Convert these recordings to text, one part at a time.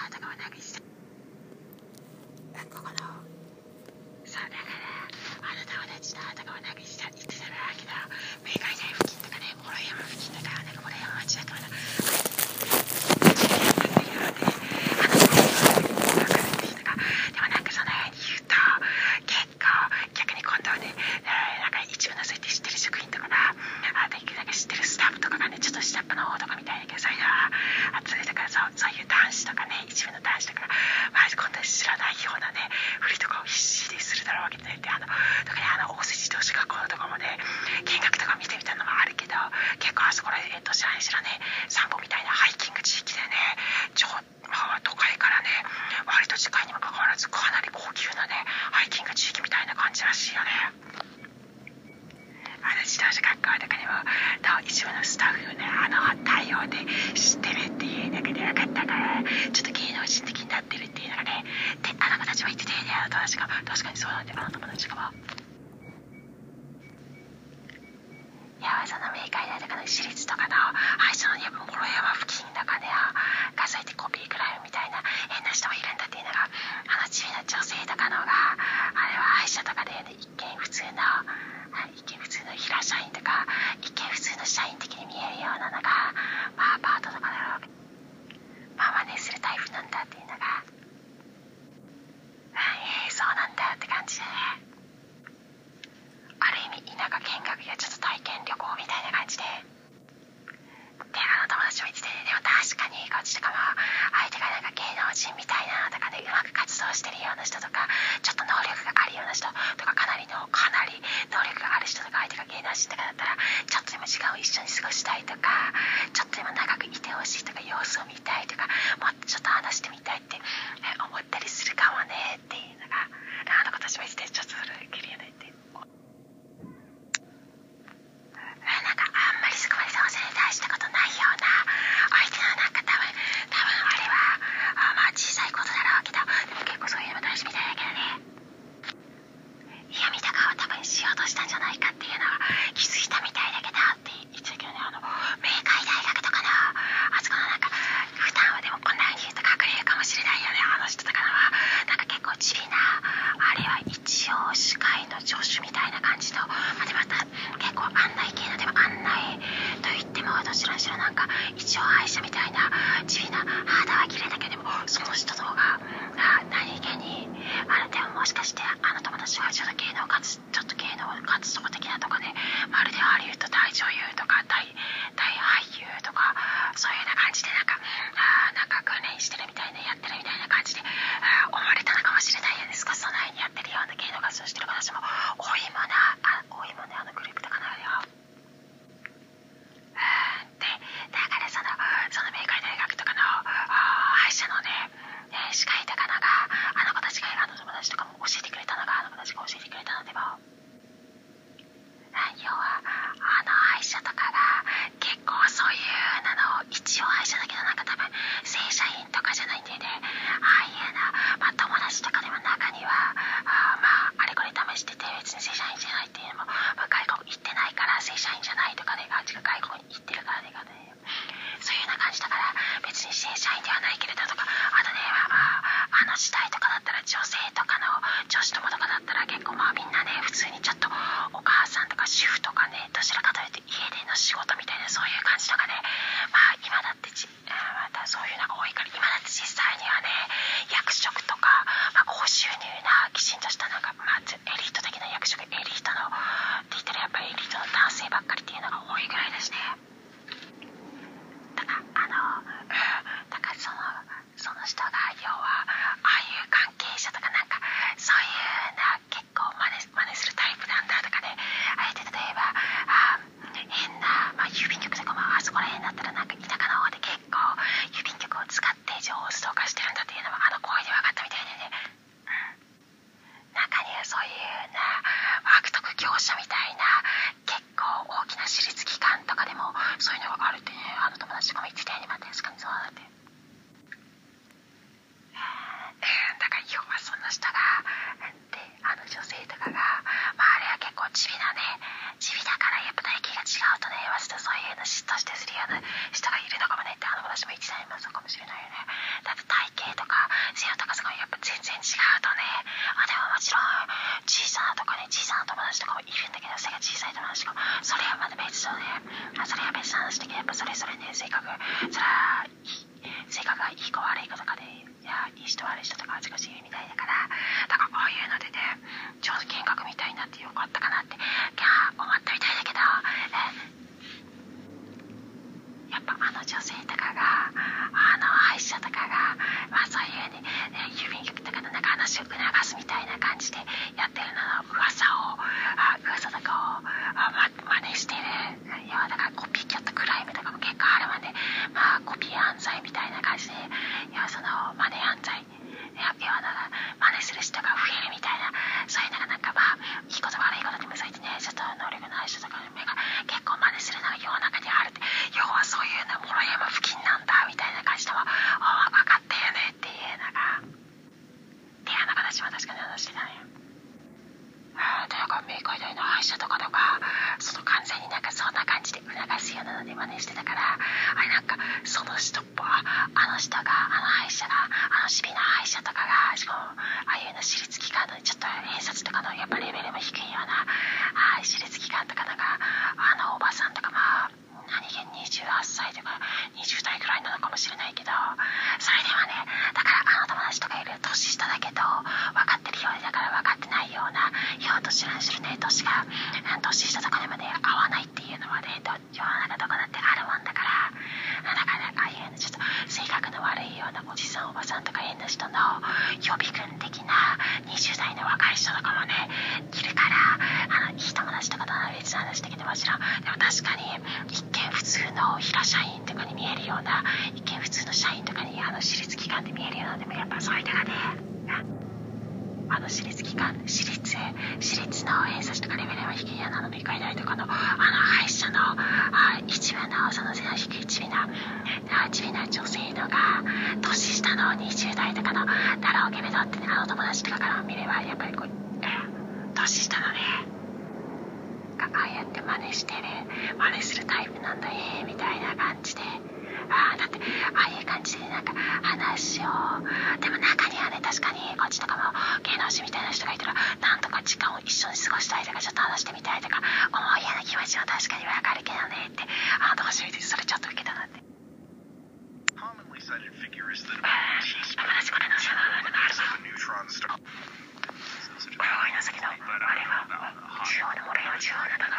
あなたがなくしたここのそうだからあなたはねちのハートがなくした。感じらしいよね。あの自動車学校とかにも一部のスタッフねあの対応で知ってるっていう中でよかったからちょっと芸能人的になってるっていうのがねであの子たちも言ってたよねあの友達が。確かにそうなんであの友達が私立機関で見えるようなでもやっぱそういうのがねあの私立機関私立私立の偏差値とかレベルは低いやなので外大とかのあの歯医者のあ一部のその背の低いちびな一部の女性のが年下の20代とかのだろうけれどってねあの友達とかから見ればやっぱりこう年下のねああやって真似してる真似するタイプなんだえー、みたいな感じで。ああだって。ああいう感じでなんか話をでも中にはね確かにこっちとかも芸能人みたいな人がいたらなんとか時間を一緒に過ごしたいとかちょっと話して。みたいとか思う嫌な気持ちは確かにわかるけどねってあんた初めてそれちょっと受けたなって。地方のものよ地方など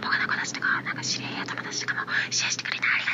他の子たちとかなんか知り合いや友達とかもシェアしてくれてり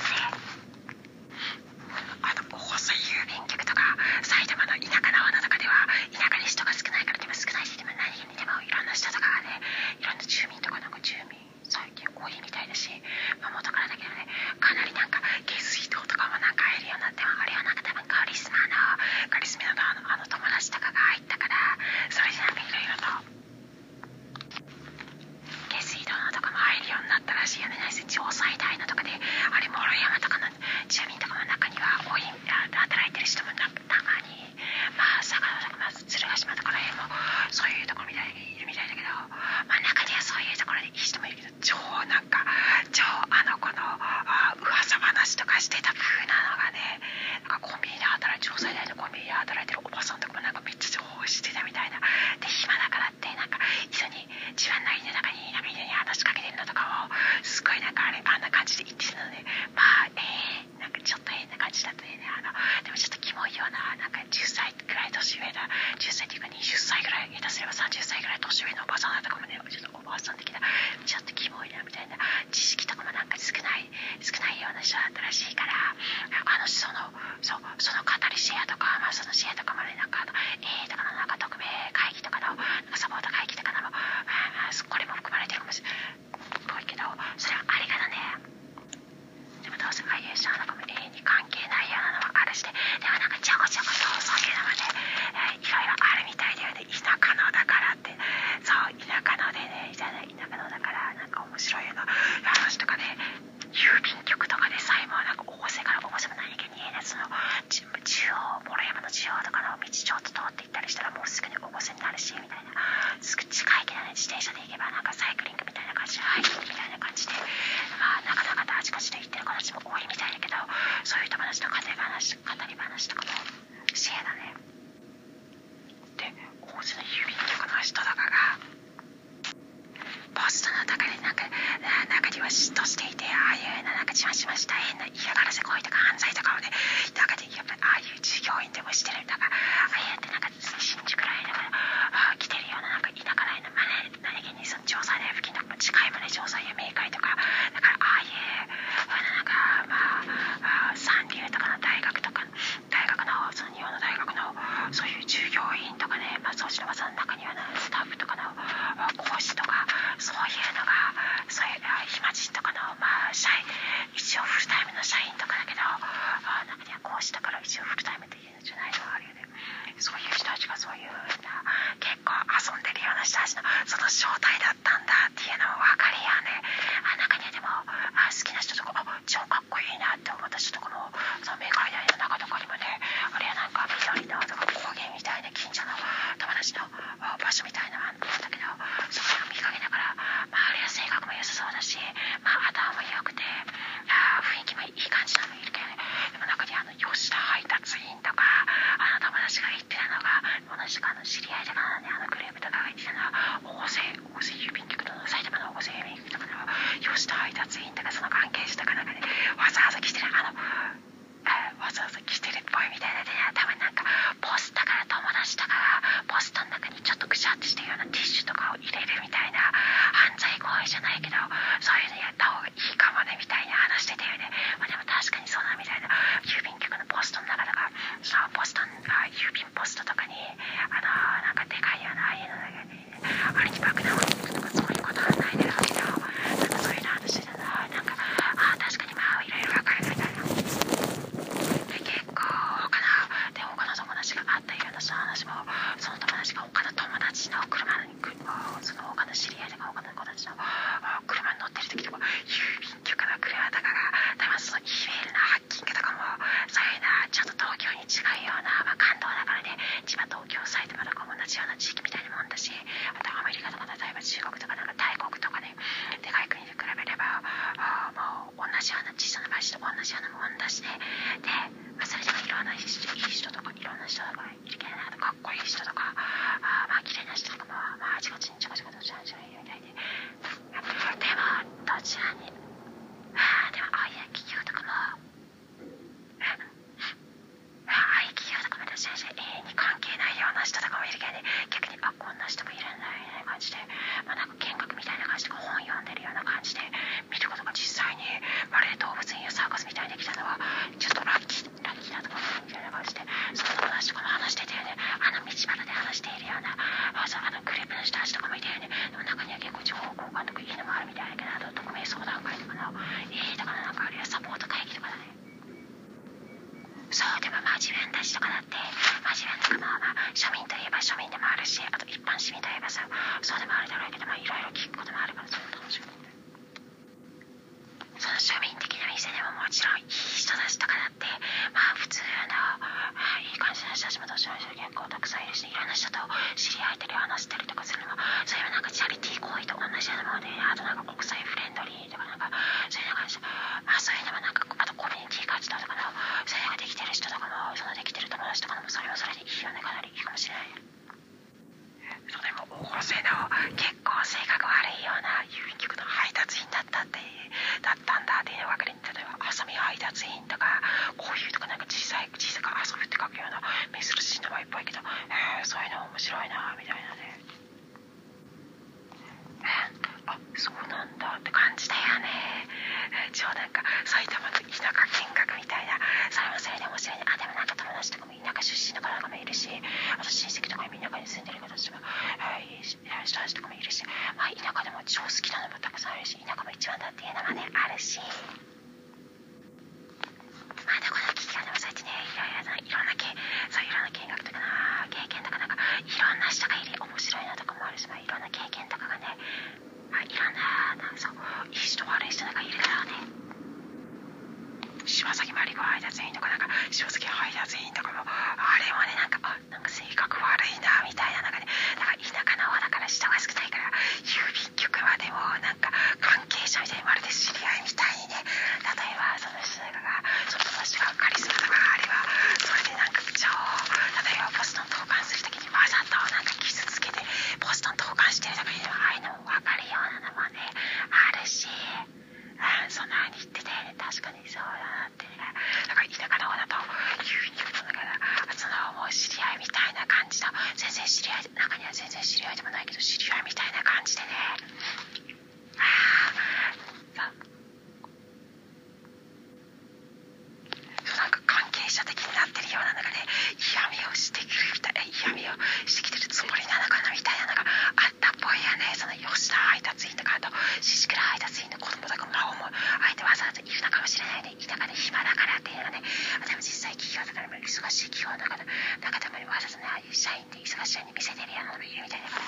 社員って忙しそうに見せてるやんあみたいな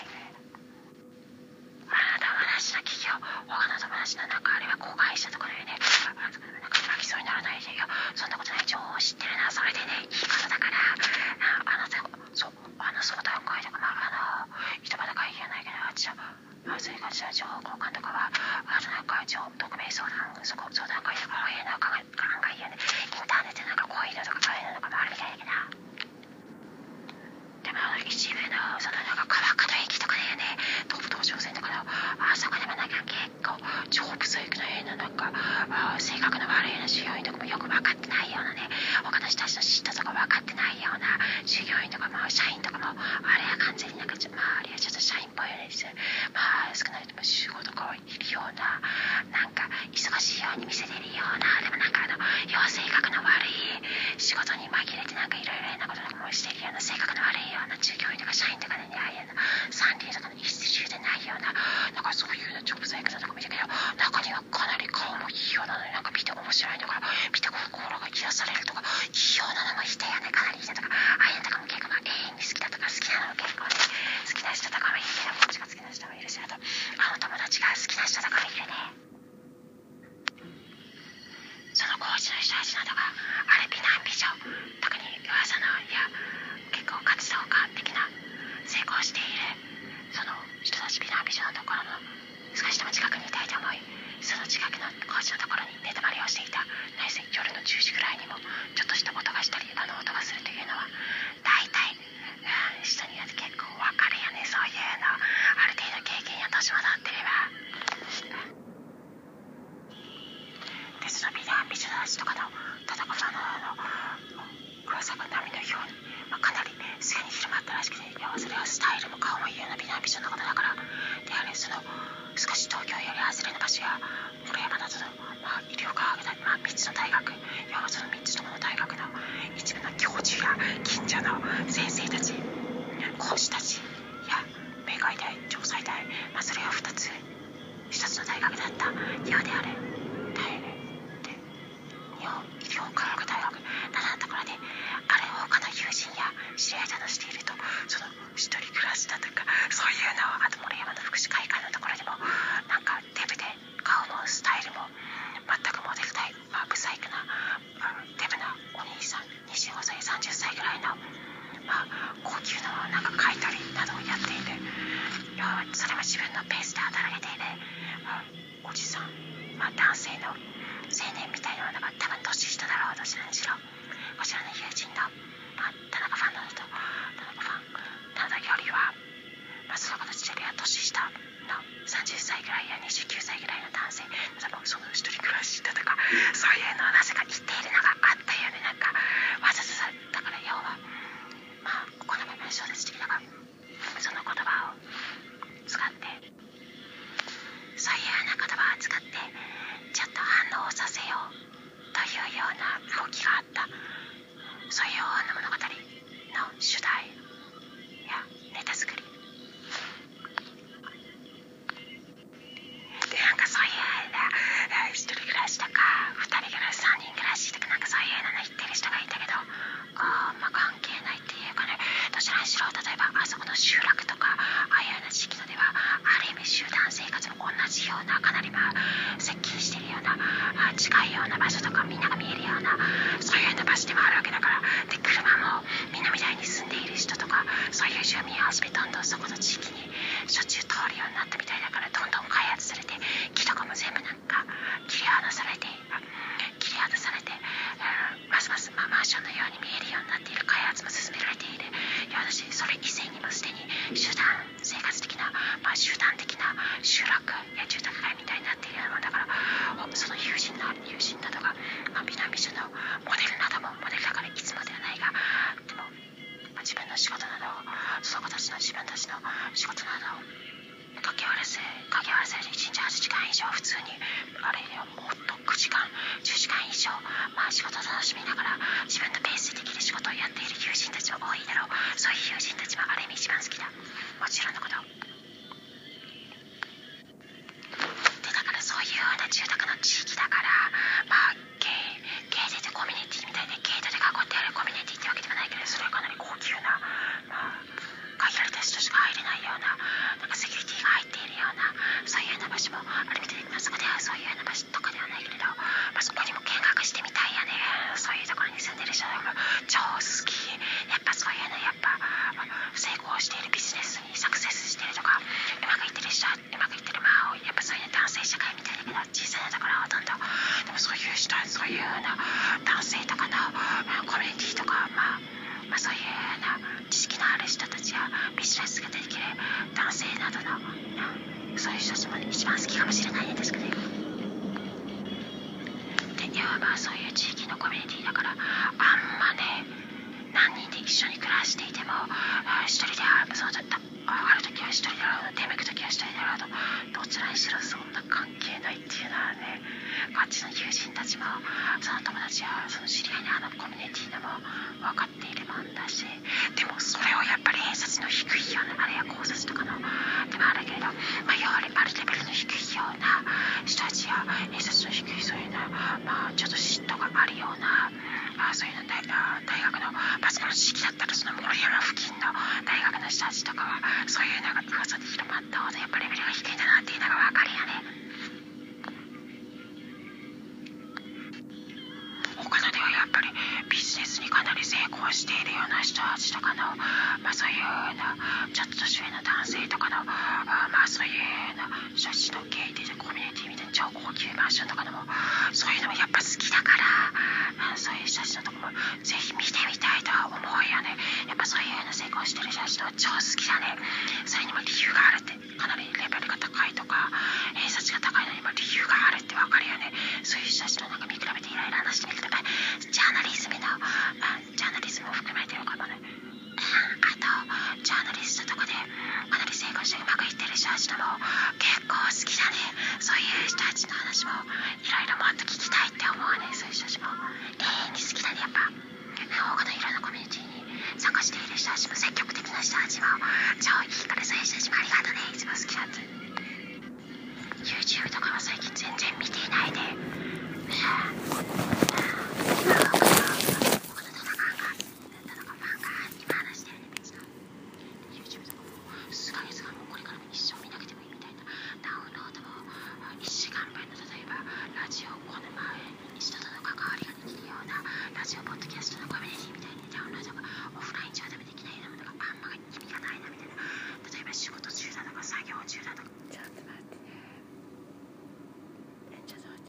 まあちょっと